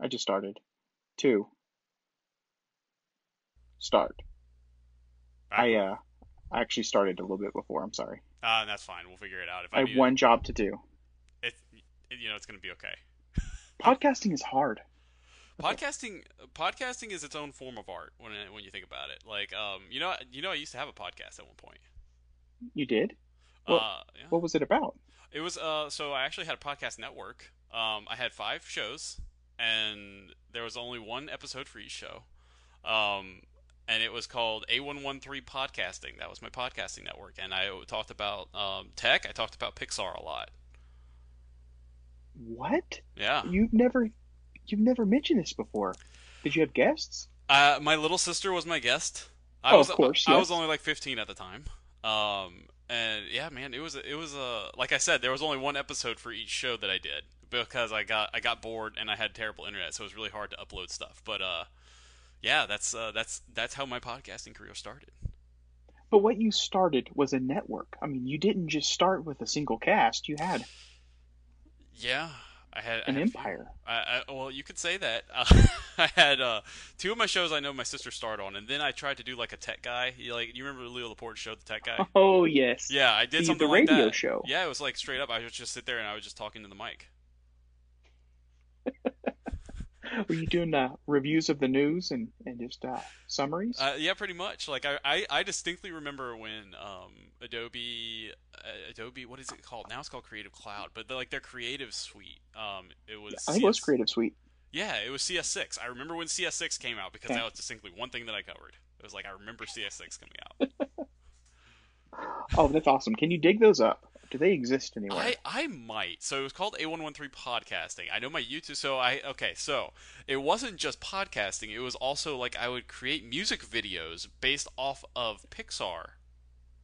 I just started. Two. Start. I uh I actually started a little bit before. I'm sorry. Uh, that's fine. We'll figure it out. If I have one job to do. It, you know, it's going to be okay. Podcasting is hard. Podcasting, podcasting is its own form of art when when you think about it. Like, um, you know, you know, I used to have a podcast at one point. You did. What, uh, yeah. what was it about? It was uh, so I actually had a podcast network. Um, I had five shows, and there was only one episode for each show. Um, and it was called A113 Podcasting. That was my podcasting network, and I talked about um, tech. I talked about Pixar a lot. What? Yeah. You've never, you've never mentioned this before. Did you have guests? Uh, my little sister was my guest. I oh, was, of course. I yes. was only like 15 at the time. Um, and yeah, man, it was it was a like I said, there was only one episode for each show that I did because I got I got bored and I had terrible internet, so it was really hard to upload stuff. But uh, yeah, that's uh, that's that's how my podcasting career started. But what you started was a network. I mean, you didn't just start with a single cast. You had yeah, I had an I had empire. I, I, well, you could say that. Uh, I had uh, two of my shows I know my sister starred on, and then I tried to do like a tech guy. You like you remember Leo Laporte show, the tech guy? Oh yes. Yeah, I did the, something the like radio that. show. Yeah, it was like straight up. I would just sit there and I was just talking to the mic. Were you doing uh, reviews of the news and, and just uh, summaries? Uh, yeah, pretty much. Like I, I, I distinctly remember when um, Adobe, uh, Adobe, what is it called? Now it's called Creative Cloud, but the, like their Creative Suite, um, it was. I think it was Creative Suite. Yeah, it was CS6. I remember when CS6 came out because Okay. that was distinctly one thing that I covered. It was like I remember CS6 coming out. Oh, that's awesome. Can you dig those up? Do they exist anywhere? I, I might. So it was called A113 Podcasting. I know my YouTube. So I okay. So it wasn't just podcasting. It was also like I would create music videos based off of Pixar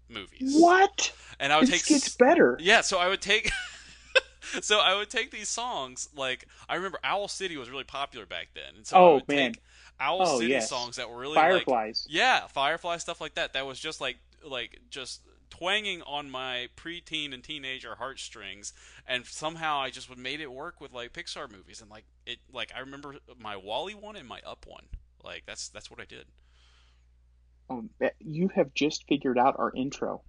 movies. What? And I would This take gets better. Yeah. So I would take. so I would take these songs. Like I remember Owl City was really popular back then, and so I Oh, would man. Owl Oh, City yes. songs that were really like Fireflies. yeah, Firefly stuff like that. That was just like like just twanging on my preteen and teenager heartstrings, and somehow I just would made it work with like Pixar movies and like it. Like I remember my WALL-E one and my Up one. Like that's that's what I did. Oh, you have just figured out our intro.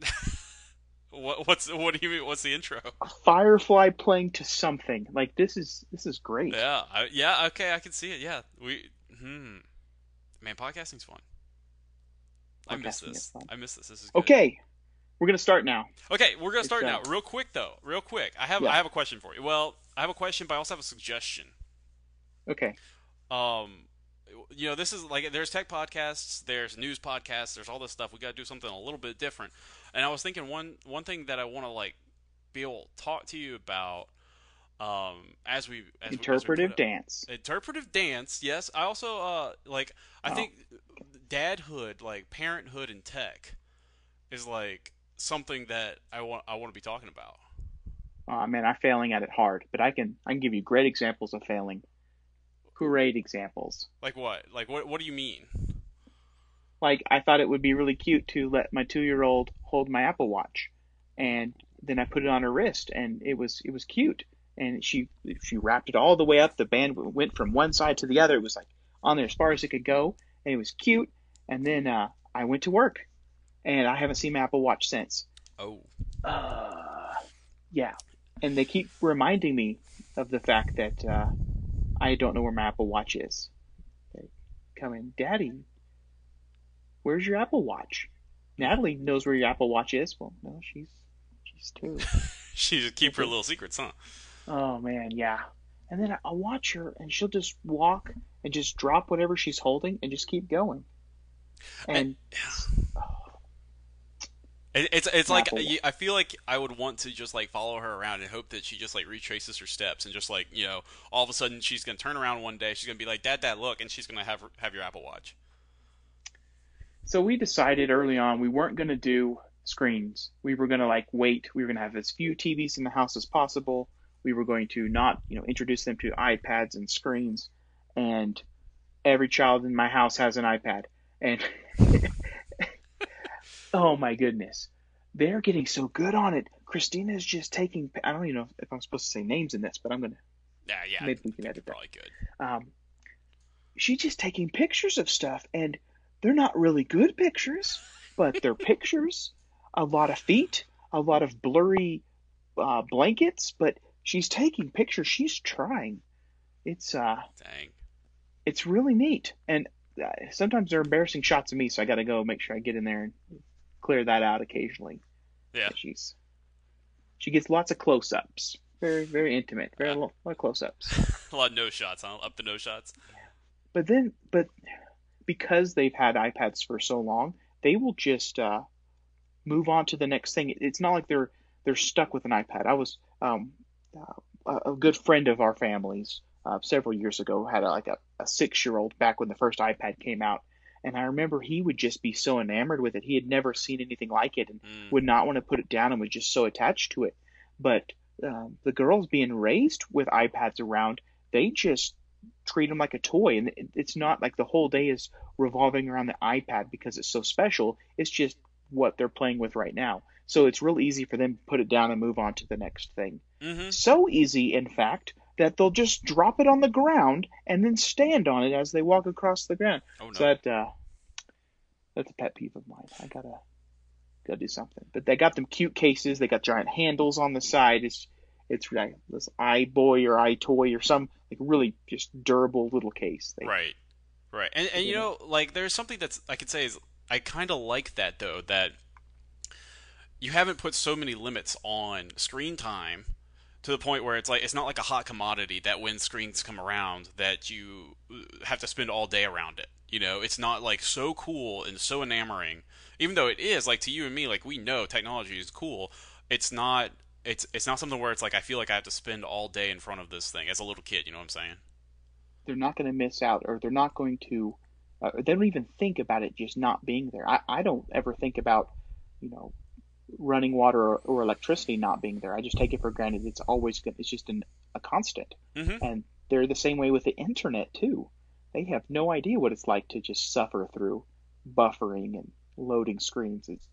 What what's what do you mean? What's the intro? A firefly playing to something. Like this is this is great. Yeah, I, yeah. Okay, I can see it. Yeah, we. Hmm. Man, podcasting's fun. I miss this. I miss this. This is good. Okay, we're gonna start now. Okay, we're gonna start uh, now. Real quick though, real quick. I have Yeah. I have a question for you. Well, I have a question, but I also have a suggestion. Okay. Um, you know, this is like there's tech podcasts, there's news podcasts, there's all this stuff. We got to do something a little bit different. And I was thinking one one thing that I want to like be able to talk to you about. Um, as we as we- as we Interpretive dance. interpretive dance yes i also uh like i Oh. think dadhood like parenthood and tech is like something that i want i want to be talking about Oh man, I'm failing at it hard, but I can I can give you great examples of failing. Great examples. like what like what what do you mean Like I thought it would be really cute to let my two year old hold my Apple Watch, and then I put it on her wrist, and it was it was cute, and she she wrapped it all the way up. The band went from one side to the other. It was like on there as far as it could go, and it was cute. And then uh, I went to work, and I haven't seen my Apple Watch since. oh Uh, yeah, and they keep reminding me of the fact that uh, I don't know where my Apple Watch is. They come in, Daddy, where's your Apple Watch? Natalie knows where your Apple Watch is. Well, no, she's she's two. she just keep her little secrets huh oh man, yeah. And then I'll watch her, and she'll just walk and just drop whatever she's holding and just keep going. And It, it's it's like Apple. I feel like I would want to just like follow her around and hope that she just like retraces her steps and just like you know all of a sudden she's gonna turn around one day she's gonna be like dad dad look and she's gonna have have your Apple Watch So we decided early on we weren't going to do screens. We were going to like wait. We were going to have as few TVs in the house as possible. We were going to not, you know, introduce them to iPads and screens. And every child in my house has an iPad. And oh my goodness, they're getting so good on it. Christina's just taking. I don't even know if I'm supposed to say names in this, but I'm to Yeah, yeah. Maybe we can edit that. Probably good. Um, she's just taking pictures of stuff, and they're not really good pictures, but they're pictures. A lot of feet, a lot of blurry uh, blankets, but she's taking pictures. She's trying. It's uh, Dang. it's really neat. And sometimes they're embarrassing shots of me, so I got to go make sure I get in there and clear that out occasionally. Yeah. She's she gets lots of close-ups. Very very intimate. Very Yeah. lo- lot of close-ups. A lot of no shots, huh? Up the no shots. But then, but because they've had iPads for so long, they will just uh, move on to the next thing. It's not like they're they're stuck with an iPad. I was um, uh, a a good friend of our family's uh, several years ago had a, like a, a six year old back when the first iPad came out, and I remember he would just be so enamored with it. He had never seen anything like it, and Mm. would not want to put it down and was just so attached to it. But um, the girls being raised with iPads around, they just treat them like a toy, and it's not like the whole day is revolving around the iPad because it's so special. It's just what they're playing with right now. So it's real easy for them to put it down and move on to the next thing. Mm-hmm. So easy, in fact, that they'll just drop it on the ground and then stand on it as they walk across the ground. Oh no. So that uh, that's a pet peeve of mine. I gotta gotta do something. But they got them cute cases. They got giant handles on the side. It's it's like this iBoy or iToy or some like really just durable little case. They, Right. Right. And and you know, like there's something that's I could say is I kind of like that though that you haven't put so many limits on screen time to the point where it's like it's not like a hot commodity that when screens come around that you uh, have to spend all day around it. You know, it's not like so cool and so enamoring. Even though it is like to you and me like we know technology is cool, it's not it's it's not something where it's like I feel like I have to spend all day in front of this thing as a little kid, you know what I'm saying? They're not going to miss out, or they're not going to. Uh, they don't even think about it just not being there. I, I don't ever think about, you know, running water or, or electricity not being there. I just take it for granted. It's always good. It's just an, a constant. Mhm. And they're the same way with the internet too. They have no idea what it's like to just suffer through buffering and loading screens. It's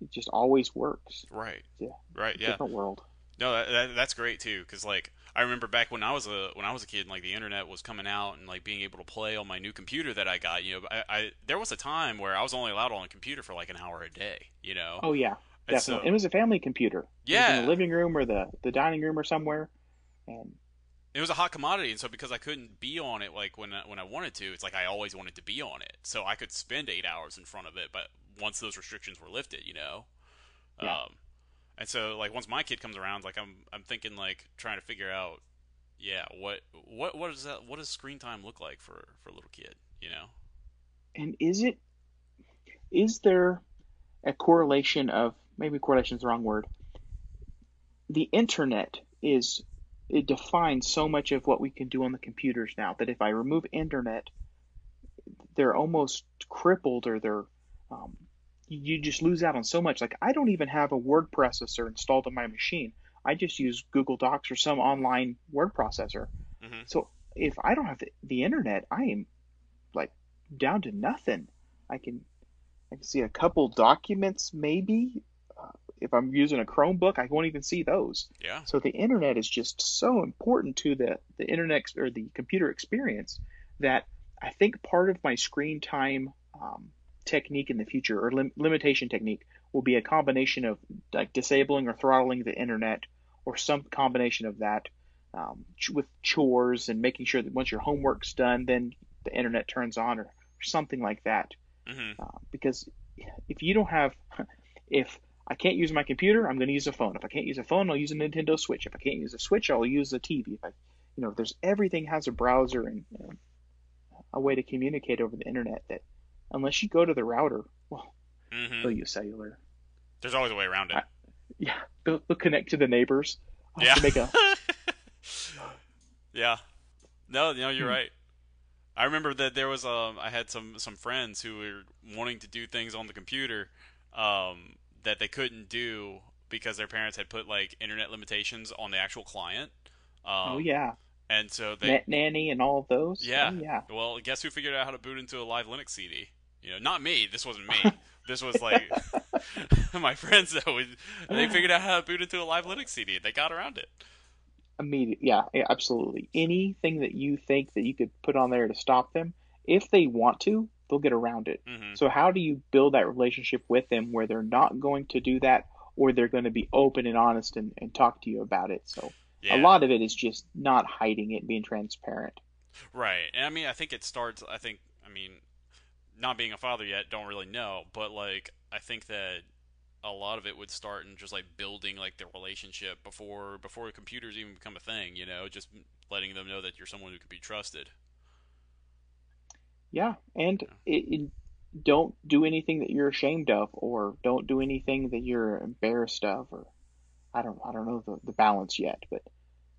it just always works. Right. Yeah. Right, yeah. Different world. No, that, that, that's great too, because like I remember back when I was a when I was a kid, and, like the internet was coming out, and like being able to play on my new computer that I got. You know, I, I there was a time where I was only allowed on a computer for like an hour a day. You know, Oh yeah, And definitely. so- it was a family computer. Yeah. in the living room or the the dining room or somewhere. And it was a hot commodity, and so because I couldn't be on it like when I, when I wanted to, it's like I always wanted to be on it, so I could spend eight hours in front of it. But once those restrictions were lifted, you know, Yeah. um, and so like once my kid comes around, like I'm I'm thinking like trying to figure out, yeah, what what what does that what does screen time look like for for a little kid, you know? and is it is there a correlation of maybe correlation is the wrong word the internet is it defines so much of what we can do on the computers now that if i remove internet they're almost crippled or they're um, you just lose out on so much like i don't even have a word processor installed on my machine i just use google docs or some online word processor Mhm. so if i don't have the, the internet i am like down to nothing. I can I can see a couple documents maybe. Uh, if I'm using a Chromebook, I won't even see those. Yeah. So the internet is just so important to the the internet or the computer experience that I think part of my screen time um, technique in the future or lim- limitation technique will be a combination of like disabling or throttling the internet or some combination of that um, ch- with chores and making sure that once your homework's done, then the internet turns on or, or something like that. hmm Uh, because if you don't have, if I can't use my computer, I'm going to use a phone. If I can't use a phone, I'll use a Nintendo Switch. If I can't use a Switch, I'll use a TV. If I, you know, there's everything has a browser and, and a way to communicate over the internet that unless you go to the router, well, hmm they'll use cellular. There's always a way around it. I- Yeah, they'll, they'll connect to the neighbors. I'll yeah. make a yeah. No, no, you're Hmm. right. I remember that there was um I had some some friends who were wanting to do things on the computer um that they couldn't do because their parents had put like internet limitations on the actual client. Um, oh yeah, And so they Net Nanny and all of those. Yeah. Oh, yeah. Well, guess who figured out how to boot into a live Linux CD? You know, not me. This wasn't me. this was like my friends that. They figured out how to boot into a live Linux CD. They got around it. Immediate, yeah, yeah, absolutely. Anything that you think that you could put on there to stop them, if they want to, they'll get around it. hmm So how do you build that relationship with them where they're not going to do that or they're going to be open and honest and, and talk to you about it? So Yeah. a lot of it is just not hiding it, being transparent. Right. And I mean, I think it starts. I think. I mean, not being a father yet, don't really know, but like, I think that a lot of it would start in just like building like the relationship before before computers even become a thing. You know, just letting them know that you're someone who can be trusted. Yeah, and it, it, don't do anything that you're ashamed of, or don't do anything that you're embarrassed of, or I don't I don't know the, the balance yet, but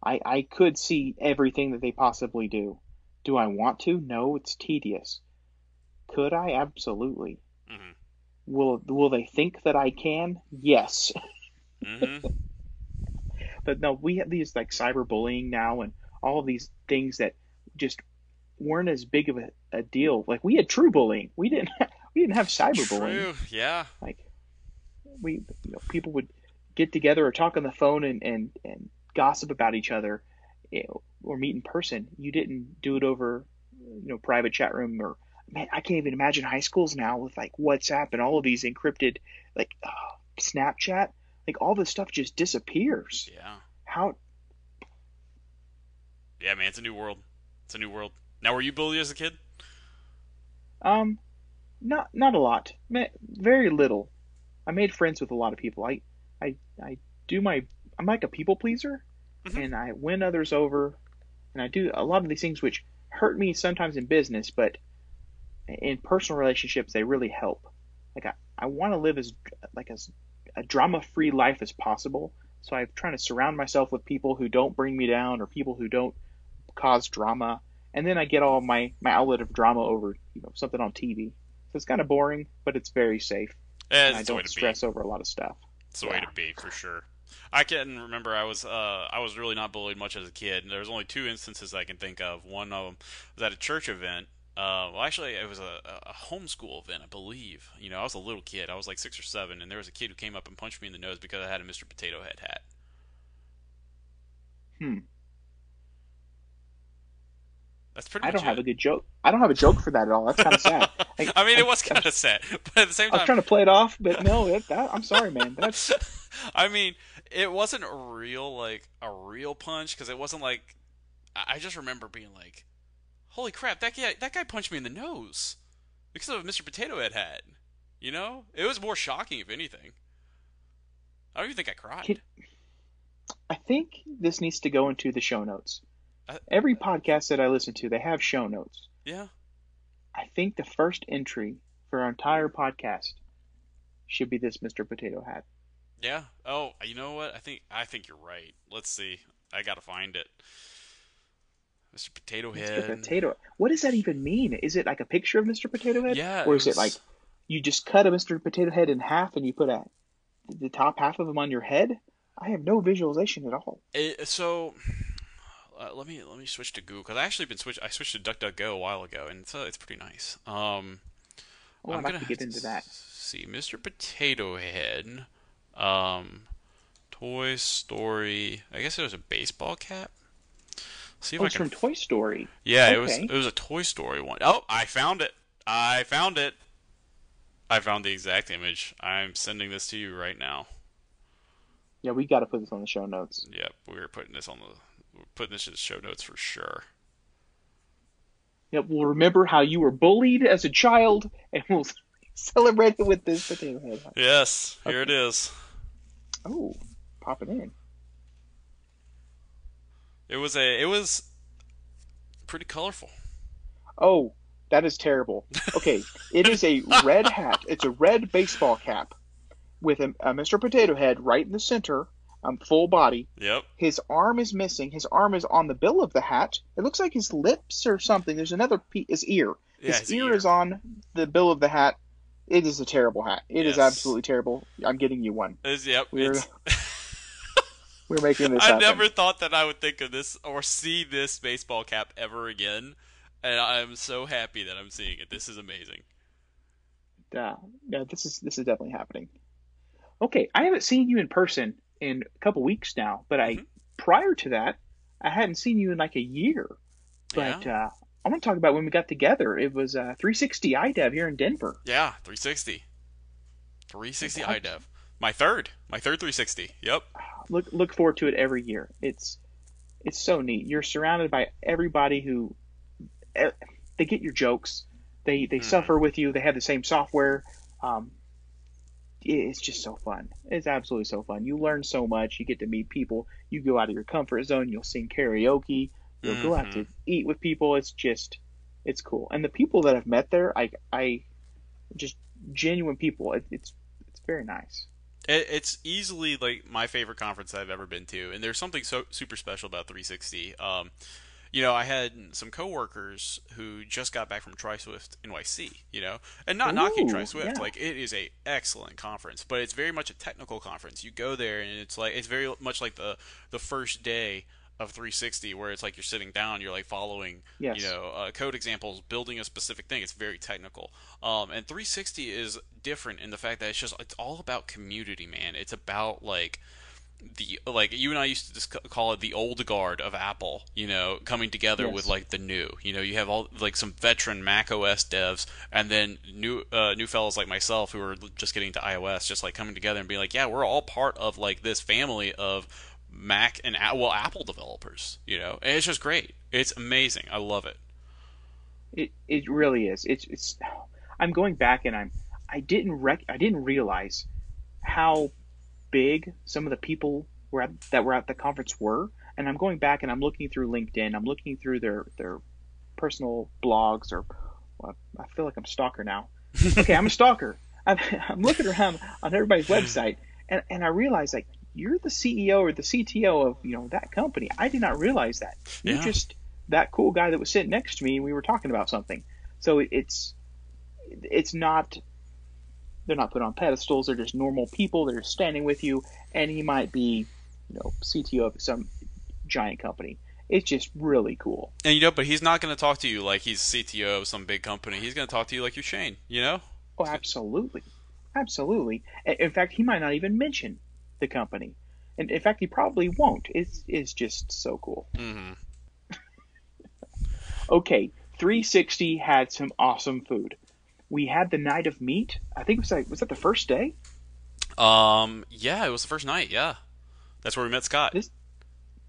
I I could see everything that they possibly do. Do I want to? No, it's tedious. Could I? Absolutely. hmm Will will they think that I can? Yes. hmm But no, we have these like cyberbullying now and all of these things that just weren't as big of a, a deal. Like we had true bullying. We didn't we didn't have cyberbullying. Yeah. Like we you know, people would get together or talk on the phone and, and, and gossip about each other know, or meet in person. You didn't do it over you know private chat room or man, I can't even imagine high schools now with like WhatsApp and all of these encrypted like uh, Snapchat. Like all this stuff just disappears. Yeah. How Yeah, man. It's a new world. It's a new world. Now, were you bullied as a kid? Um, not not a lot. Very little. I made friends with a lot of people. I I I do my I'm like a people pleaser, Mhm. and I win others over, and I do a lot of these things which hurt me sometimes in business, but in personal relationships they really help. Like I I want to live as like as a drama free life as possible. So I'm trying to surround myself with people who don't bring me down or people who don't cause drama. And then I get all my, my outlet of drama over, you know, something on TV. So it's kind of boring, but it's very safe. Eh, And I it's the way don't to be. stress over a lot of stuff. It's the way to be for sure. I can remember I was uh, I was really not bullied much as a kid. And there was only two instances I can think of. One of them was at a church event. Uh, well, actually, it was a, a homeschool event, I believe. You know, I was a little kid. I was like six or seven, and there was a kid who came up and punched me in the nose because I had a Mr. Potato Head hat. Hmm. That's pretty I don't have a good joke. I don't have a joke for that at all. That's kind of sad. Like, I mean, it was kind of sad, but at the same time, I was trying to play it off, but no, it, that, I'm sorry, man. That's I mean, it wasn't a real like a real punch because it wasn't like I just remember being like, "Holy crap! That guy that guy punched me in the nose because of a Mr. Potato Head hat." You know, it was more shocking if anything. I don't even think I cried. I think this needs to go into the show notes. I- Every podcast that I listen to, they have show notes. Yeah, I think the first entry for our entire podcast should be this Mr. Potato Hat. yeah. Oh, you know what? I think I think you're right. Let's see. I gotta find it. Mr. Potato Mr. Head. Potato. What does that even mean? Is it like a picture of Mr. Potato Head? Yeah. Or is was- it like you just cut a Mr. Potato Head in half and you put a the top half of him on your head? I have no visualization at all. It, so uh, let me let me switch to Google because I actually been switch I switched to DuckDuckGo a while ago and it's uh, it's pretty nice. Um, Oh, I'm gonna to get into that. See, Mr. Potato Head, um, Toy Story. I guess it was a baseball cap. See if Oh, I it's can. from Toy Story. yeah, it was it was a Toy Story one. Oh, I found it. I found it. I found the exact image. I'm sending this to you right now. Yeah, we got to put this on the show notes. Yep, we're putting this on the we're putting this in the show notes for sure. Yep, we'll remember how you were bullied as a child, and we'll celebrate it with this potato head. Yes, here it is. Oh, pop it in. It was a it was pretty colorful. Oh, that is terrible. Okay, it is a red hat. It's a red baseball cap with a, a Mr. Potato Head right in the center, um, full body. Yep. His arm is missing. His arm is on the bill of the hat. It looks like his lips or something. There's another piece. His ear. Yeah, His, his ear, ear. is on the bill of the hat. It is a terrible hat. It is Yes. absolutely terrible. I'm getting you one. It's- yep. We're- it's- We're making this I happen. never thought that I would think of this or see this baseball cap ever again, and I'm so happy that I'm seeing it. This is amazing. Yeah, yeah, this is this is definitely happening. Okay, I haven't seen you in person in a couple weeks now, but I Mhm. prior to that, I hadn't seen you in like a year, but Yeah. uh, I want to talk about when we got together. It was uh, 360iDev here in Denver. Yeah, 360. 360iDev. My third. My third 360. Yep. Look look forward to it every year. It's it's so neat. You're surrounded by everybody who eh, they get your jokes. They they Mhm. suffer with you. They have the same software. Um, it's just so fun. It's absolutely so fun. You learn so much. You get to meet people. You go out of your comfort zone. You'll sing karaoke. You'll go out to eat with people. It's just, it's cool. And the people that I've met there, I, I, just genuine people. It, it's, it's very nice. It, it's easily like my favorite conference I've ever been to, and there's something so super special about 360. Um, you know, I had some coworkers who just got back from try! Swift NYC. You know, and not knocking Ooh, try! Swift, yeah. like it is a excellent conference, but it's very much a technical conference. You go there, and it's like it's very much like the the first day of 360 where it's like you're sitting down you're like following Yes. you know uh, code examples building a specific thing it's very technical um, and 360 is different in the fact that it's just it's all about community man it's about like the like you and I used to just call it the old guard of Apple, you know, coming together Yes. with like the new. You know, you have all like some veteran Mac OS devs, and then new uh, new fellows like myself who are just getting to iOS, just like coming together and being like, yeah, we're all part of like this family of Mac and well Apple developers. You know, and it's just great. It's amazing. I love it. It, it really is. It's, it's, I'm going back and I'm, I didn't rec, I didn't realize how big some of the people were at, that were at the conference were. And I'm going back and I'm looking through LinkedIn. I'm looking through their, their personal blogs or well, I feel like I'm a stalker now. Okay, I'm a stalker. I'm, I'm looking around on everybody's website and, and I realize like you're the CEO or the CTO of, you know, that company. I did not realize that. You're just that cool guy that was sitting next to me and we were talking about something. So it's, it's not, they're not put on pedestals. They're just normal people. They're standing with you and he might be, you know, CTO of some giant company. It's just really cool. And you know, but he's not going to talk to you like he's CTO of some big company. He's going to talk to you like you're Shane. You know? Oh, absolutely, absolutely. In fact, he might not even mention the company, and in fact, he probably won't. It's it's just so cool. hmm Okay, 360 had some awesome food. We had the night of meat. I think it was like was that the first day? Um, yeah, it was the first night. Yeah, that's where we met Scott. This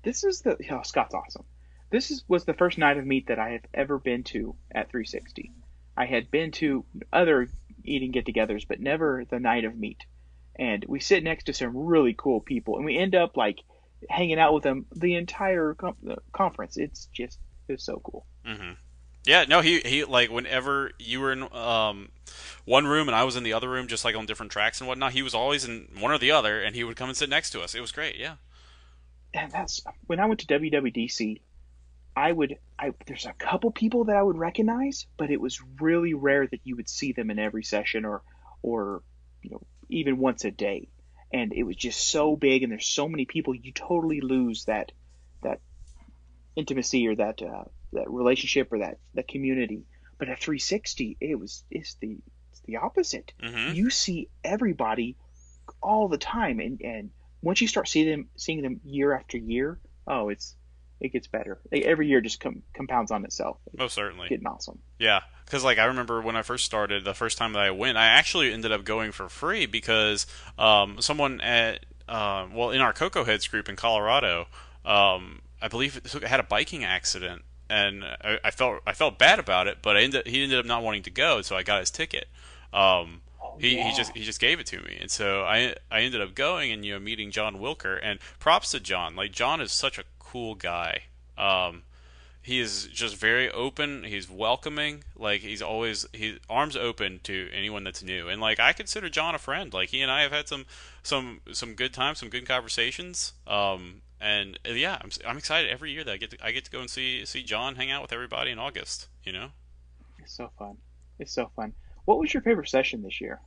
this is the oh Scott's awesome. This is was the first night of meat that I have ever been to at 360. I had been to other eating get-togethers, but never the night of meat. And we sit next to some really cool people, and we end up like hanging out with them the entire com- conference. It's just it's so cool. hmm Yeah, no, he he like whenever you were in um one room and I was in the other room, just like on different tracks and whatnot. He was always in one or the other, and he would come and sit next to us. It was great. Yeah. and that's when I went to WWDC. I would, I there's a couple people that I would recognize, but it was really rare that you would see them in every session or, or, you know, even once a day. And it was just so big, and there's so many people, you totally lose that, that intimacy or that, uh, that relationship or that, that community. But at 360, it was, it's the, it's the opposite hmm you see everybody all the time and, and once you start seeing them seeing them year after year oh it's it gets better every year just com- compounds on itself it's Most certainly. getting awesome Yeah, because like I remember when I first started, the first time that I went, I actually ended up going for free because um, someone at uh, well in our CocoaHeads group in Colorado, um, I believe it had a biking accident, and I, I felt I felt bad about it, but I ended, he ended up not wanting to go, so I got his ticket. Um, he, yeah. he just he just gave it to me, and so I I ended up going and you know meeting John Wilker, and props to John. Like John is such a cool guy. Um, he is just very open. He's welcoming. Like he's always he's arms open to anyone that's new. And like I consider John a friend. Like he and I have had some some some good times, some good conversations. Um, and yeah, I'm I'm excited every year that I get to I get to go and see see John hang out with everybody in August. You know. it's so fun it's so fun what was your favorite session this year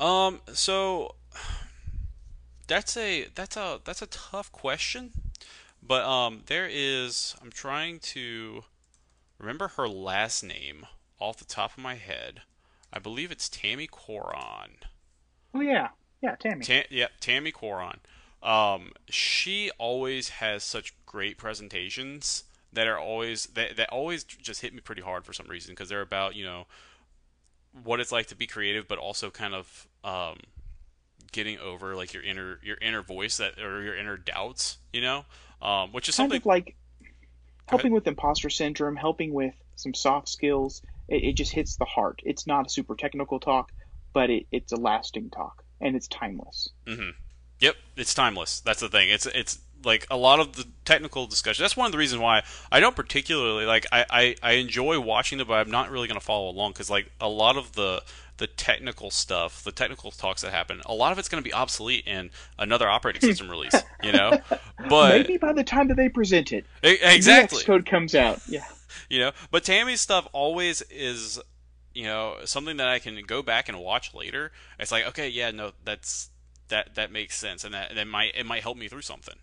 Um. So that's a that's a that's a tough question, but um, there is. I'm trying to remember her last name off the top of my head. I believe it's Tammy Coron. oh yeah yeah tammy Ta- yeah, Tammy Coron. Um, she always has such great presentations that are always that, that always just hit me pretty hard for some reason because they're about you know what it's like to be creative, but also kind of um, getting over like your inner your inner voice that or your inner doubts, you know, um, which is kind something of like helping with imposter syndrome, helping with some soft skills. It, it, just hits the heart. It's not a super technical talk, but it, it's a lasting talk and it's timeless. Mm-hmm. Yep, it's timeless. That's the thing. It's it's like a lot of the technical discussion. That's one of the reasons why I don't particularly like. I I, I enjoy watching it, but I'm not really going to follow along because like a lot of the the technical stuff, the technical talks that happen, a lot of it's going to be obsolete in another operating system release. You know, but maybe by the time that they present it, exactly, the code comes out. Yeah, you know, but Tammy's stuff always is, you know, something that I can go back and watch later. It's like, okay, yeah, no, that's that that makes sense, and that that might it might help me through something.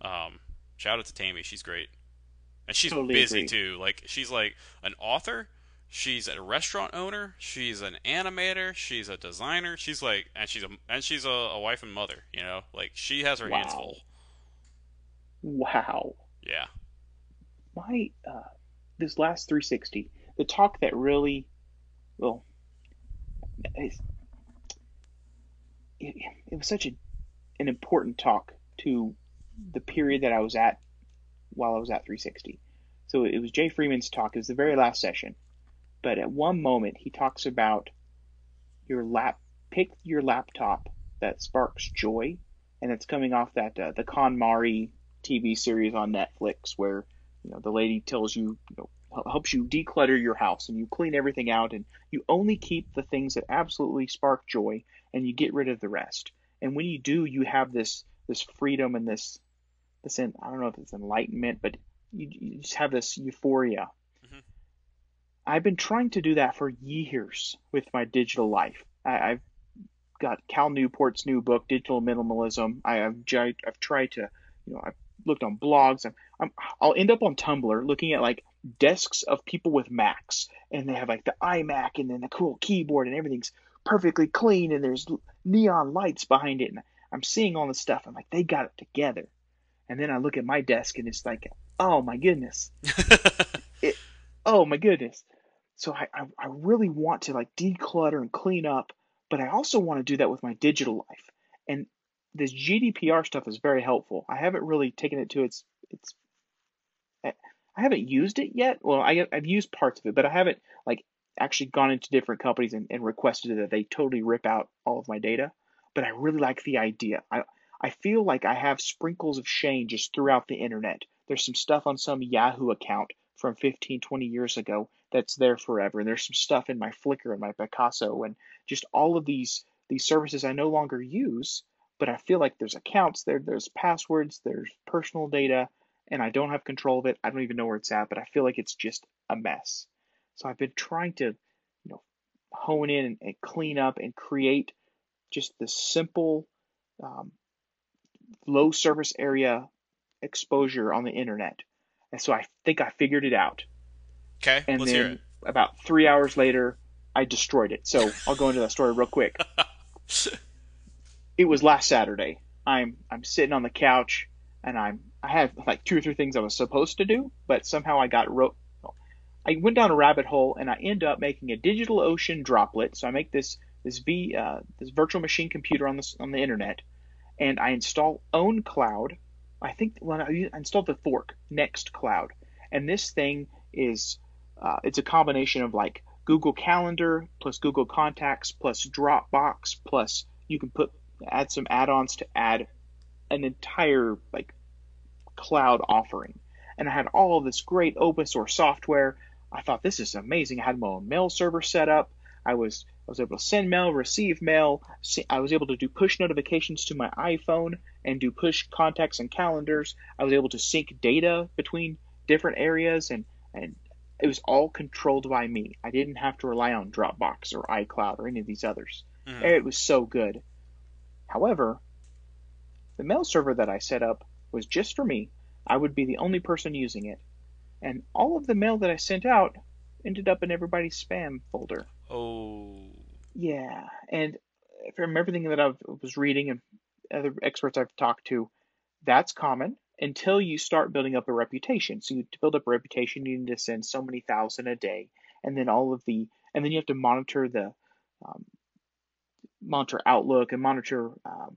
Um, shout out to Tammy, she's great, and she's totally busy agree. too. Like she's like an author She's a restaurant owner. She's an animator. She's a designer. She's like, and she's a and she's a, a wife and mother. You know, like she has her wow. hands full. Wow. Yeah. My uh, this last 360, the talk that really, well, it, it was such a, an important talk to the period that I was at while I was at 360. So it was Jay Freeman's talk. It was the very last session but at one moment he talks about your lap pick your laptop that sparks joy and it's coming off that uh, the KonMari TV series on Netflix where you know the lady tells you, you know, helps you declutter your house and you clean everything out and you only keep the things that absolutely spark joy and you get rid of the rest. And when you do, you have this this freedom and this this I don't know if it's enlightenment, but you, you just have this euphoria I've been trying to do that for years with my digital life. I, have got Cal Newport's new book, Digital Minimalism. I, have I've tried to, you know, I've looked on blogs. I'm, I'm, I'll end up on Tumblr looking at like desks of people with Macs, and they have like the iMac and then the cool keyboard, and everything's perfectly clean, and there's neon lights behind it, and I'm seeing all this stuff. I'm like, they got it together. And then I look at my desk, and it's like, oh my goodness, it, oh my goodness. So I, I, I really want to like declutter and clean up, but I also want to do that with my digital life. And this GDPR stuff is very helpful. I haven't really taken it to its its eh, I haven't used it yet. Well, I, I've used parts of it, but I haven't like actually gone into different companies and, and requested that they totally rip out all of my data. But I really like the idea. I I feel like I have sprinkles of shame just throughout the internet. There's some stuff on some Yahoo account from 15, 20 years ago that's there forever. And there's some stuff in my Flickr and my Picasa and just all of these these services I no longer use, but I feel like there's accounts there, there's passwords, there's personal data, and I don't have control of it. I don't even know where it's at, but I feel like it's just a mess. So I've been trying to, you know, hone in and, clean up and create just this simple, um, low surface area exposure on the internet. And so I think I figured it out. Okay, and let's then hear it. about three hours later, I destroyed it. So I'll go into that story real quick. it was last Saturday. I'm I'm sitting on the couch and I'm I had like two or three things I was supposed to do, but somehow I got wrote. I went down a rabbit hole and I end up making a DigitalOcean droplet. So I make this this v uh, this virtual machine computer on this on the internet, and I install OwnCloud. I think when I installed the fork Nextcloud, and this thing is uh, it's a combination of like Google Calendar plus Google Contacts plus Dropbox plus you can put add some add-ons to add an entire like cloud offering. And I had all this great open source software. I thought this is amazing. I had my own mail server set up. I was I was able to send mail, receive mail. I was able to do push notifications to my iPhone and do push contacts and calendars. I was able to sync data between different areas and and it was all controlled by me. I didn't have to rely on Dropbox or iCloud or any of these others. Mm-hmm. It was so good. However, the mail server that I set up was just for me. I would be the only person using it. And all of the mail that I sent out ended up in everybody's spam folder. Oh. Yeah. And from everything that I was reading and other experts I've talked to, that's common until you start building up a reputation. So you to build up a reputation, you need to send so many thousand a day, and then all of the, and then you have to monitor the, um, monitor Outlook and monitor um,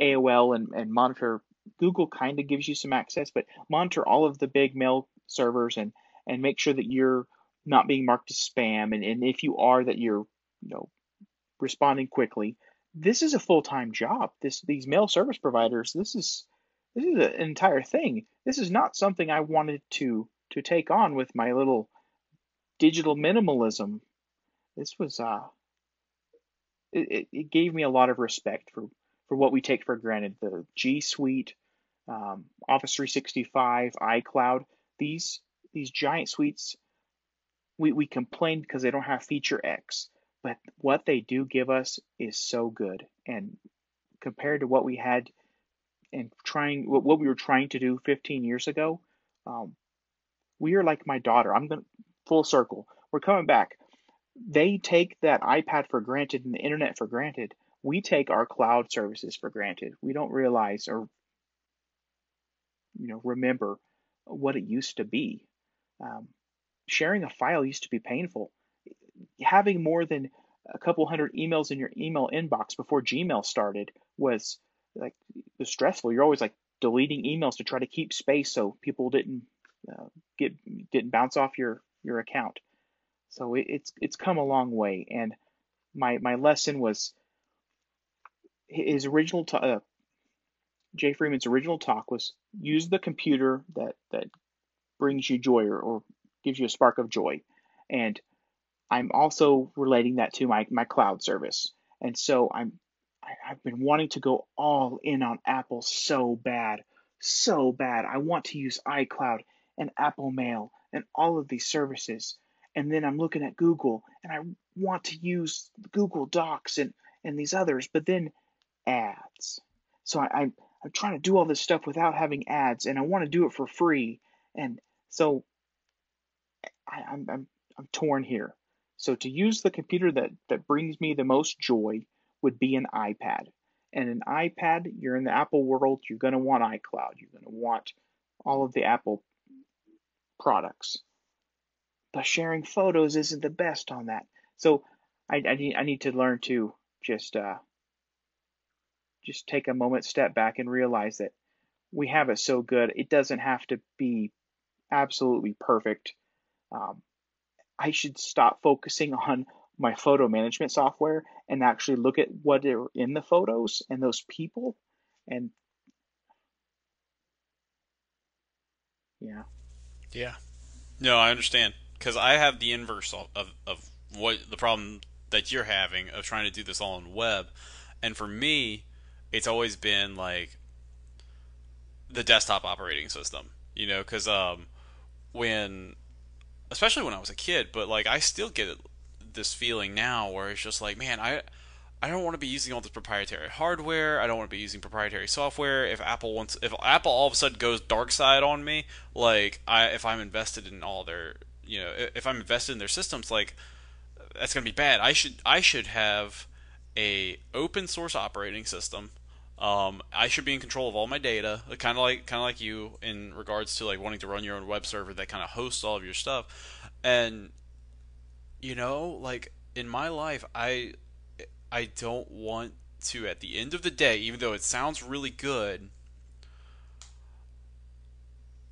AOL and, and monitor Google. Kind of gives you some access, but monitor all of the big mail servers and and make sure that you're not being marked as spam, and, and if you are, that you're you know responding quickly. This is a full time job. This these mail service providers. This is this is an entire thing. This is not something I wanted to to take on with my little digital minimalism. This was uh it, it gave me a lot of respect for for what we take for granted. The G Suite, um, Office 365, iCloud, these these giant suites, we, we complain because they don't have feature X, but what they do give us is so good. And compared to what we had and trying what, we were trying to do 15 years ago, um, we are like my daughter. I'm going full circle. We're coming back. They take that iPad for granted and the internet for granted. We take our cloud services for granted. We don't realize or you know remember what it used to be. Um, sharing a file used to be painful. Having more than a couple hundred emails in your email inbox before Gmail started was like was stressful. You're always like deleting emails to try to keep space so people didn't uh, get didn't bounce off your your account. So it, it's it's come a long way. And my my lesson was his original t- uh, Jay Freeman's original talk was use the computer that that brings you joy or, or gives you a spark of joy. And I'm also relating that to my, my cloud service. And so I'm I, I've been wanting to go all in on Apple so bad, so bad. I want to use iCloud and Apple Mail and all of these services. And then I'm looking at Google and I want to use Google Docs and, and these others, but then ads. So I, I'm I'm trying to do all this stuff without having ads and I want to do it for free. And so I, I'm, I'm I'm torn here. So to use the computer that, that brings me the most joy would be an iPad. And an iPad, you're in the Apple world, you're going to want iCloud. You're going to want all of the Apple products. But sharing photos isn't the best on that. So I, I need I need to learn to just uh, just take a moment, step back, and realize that we have it so good. It doesn't have to be absolutely perfect. Um, I should stop focusing on my photo management software and actually look at what are in the photos and those people and yeah. Yeah. No i understand. Because i have the inverse of, of, what the problem that you're having of trying to do this all on web. And for me it's always been like the desktop operating system you know because um, when especially when i was a kid but like i still get this feeling now where it's just like, man, I I don't want to be using all this proprietary hardware. I don't want to be using proprietary software. If Apple wants, if Apple all of a sudden goes dark side on me, like I, if I'm invested in all their, you know, if I'm invested in their systems, like that's gonna be bad. I should, I should have a open source operating system. Um, I should be in control of all my data, kind of like, kind of like you in regards to like wanting to run your own web server that kind of hosts all of your stuff, and you know, like in my life, I I don't want to at the end of the day, even though it sounds really good,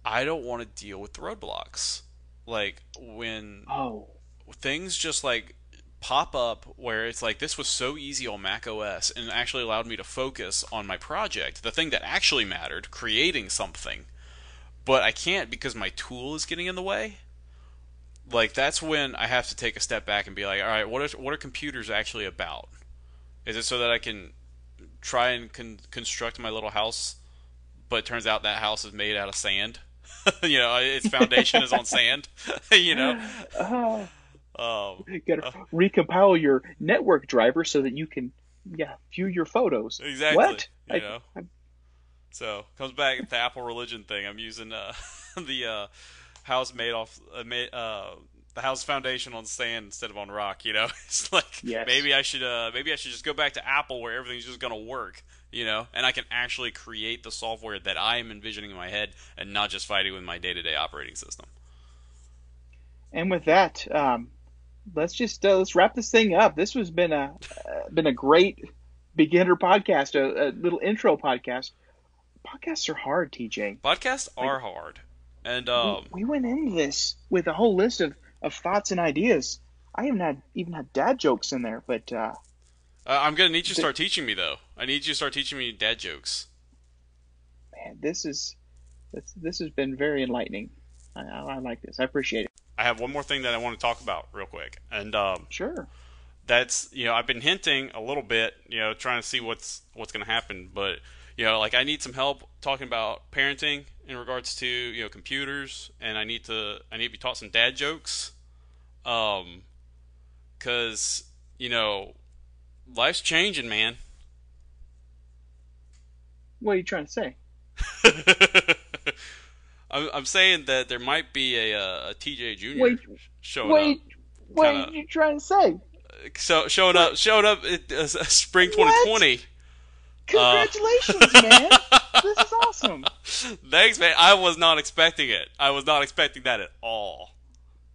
I don't want to deal with the roadblocks. Like when oh things just like pop up where it's like this was so easy on Mac OS and actually allowed me to focus on my project, the thing that actually mattered, creating something. But I can't because my tool is getting in the way like that's when I have to take a step back and be like, all right, what are what are computers actually about? Is it so that I can try and con- construct my little house, but it turns out that house is made out of sand? you know, its foundation is on sand. you know, uh, um, you gotta uh, recompile your network driver so that you can, yeah, view your photos. Exactly. What? You I, know. I, so comes back to the Apple religion thing. I'm using uh, the uh, house made off uh, made, uh, the house foundation on sand instead of on rock. You know, it's like yes. maybe I should uh, maybe I should just go back to Apple where everything's just gonna work. you know, and I can actually create the software that I am envisioning in my head and not just fighting with my day to day operating system. And with that, um, let's just uh, let's wrap this thing up. This has been a uh, been a great beginner podcast, a, a, little intro podcast. Podcasts are hard, TJ. Podcasts like, are hard, and um, we, we, went into this with a whole list of, of thoughts and ideas. I haven't had even had dad jokes in there, but uh, uh, I'm gonna need you to start teaching me though. I need you to start teaching me dad jokes. Man, this is this this has been very enlightening. I, I, like this. I appreciate it. I have one more thing that I want to talk about real quick, and um, sure. That's you know I've been hinting a little bit, you know, trying to see what's what's going to happen, but you know like I need some help talking about parenting in regards to you know computers, and I need to I need to be taught some dad jokes, um, because you know life's changing, man. What are you trying to say? I'm, I'm saying that there might be a, a TJ Junior wait, showing wait, up. What kinda, are you trying to say? So showing up, showing up at uh, spring 2020. Congratulations, uh, man! this is awesome. Thanks, man. I was not expecting it. I was not expecting that at all.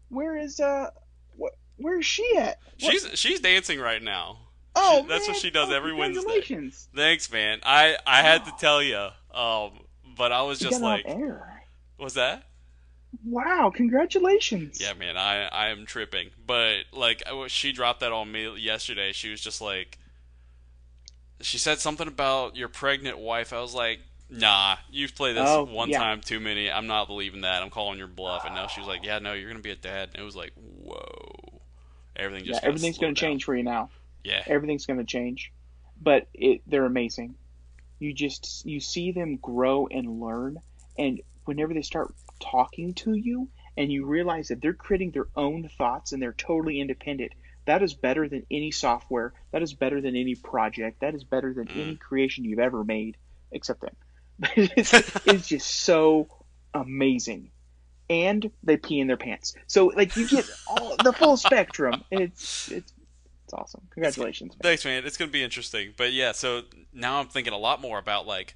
Where is uh, what? Where is she at? What? She's she's dancing right now. Oh, she, that's what she does oh, every Wednesday. Congratulations. Thanks, man. I I had to tell you, um, but I was just like, was that? Wow! Congratulations. Yeah, man. I I am tripping, but like she dropped that on me yesterday. She was just like, she said something about your pregnant wife. I was like, Nah, you've played this oh, one yeah. time too many. I'm not believing that. I'm calling your bluff. And now she was like, Yeah, no, you're gonna be a dad. And it was like, Whoa. Everything just yeah, everything's gonna down. change for you now. Yeah. Everything's going to change. But it, they're amazing. You just you see them grow and learn and whenever they start talking to you and you realize that they're creating their own thoughts and they're totally independent, that is better than any software. That is better than any project. That is better than mm. any creation you've ever made, except it's, it's just so amazing. And they pee in their pants. So like you get all the full spectrum. It's it's it's awesome. Congratulations. Man. Thanks, man. It's gonna be interesting. But yeah, so now I'm thinking a lot more about like,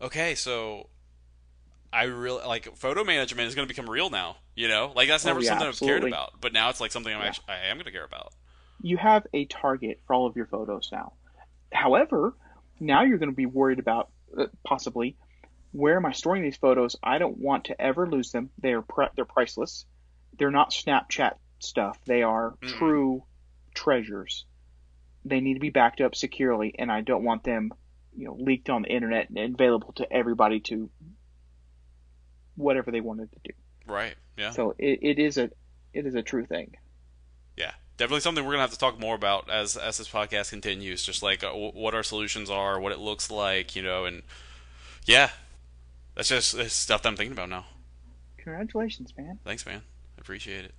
okay, so I really like photo management is gonna become real now. You know, like that's oh, never oh, yeah, something absolutely. I've cared about, but now it's like something I'm yeah. actually I am gonna care about. You have a target for all of your photos now. However, now you're going to be worried about possibly where am I storing these photos? I don't want to ever lose them. They're pre- they're priceless. They're not Snapchat stuff. They are mm. true treasures. They need to be backed up securely, and I don't want them, you know, leaked on the internet and available to everybody to whatever they wanted to do. Right. Yeah. So it, it is a it is a true thing. Definitely something we're gonna have to talk more about as as this podcast continues. Just like uh, what our solutions are, what it looks like, you know, and yeah, that's just that's stuff that I'm thinking about now. Congratulations, man. Thanks, man. I appreciate it.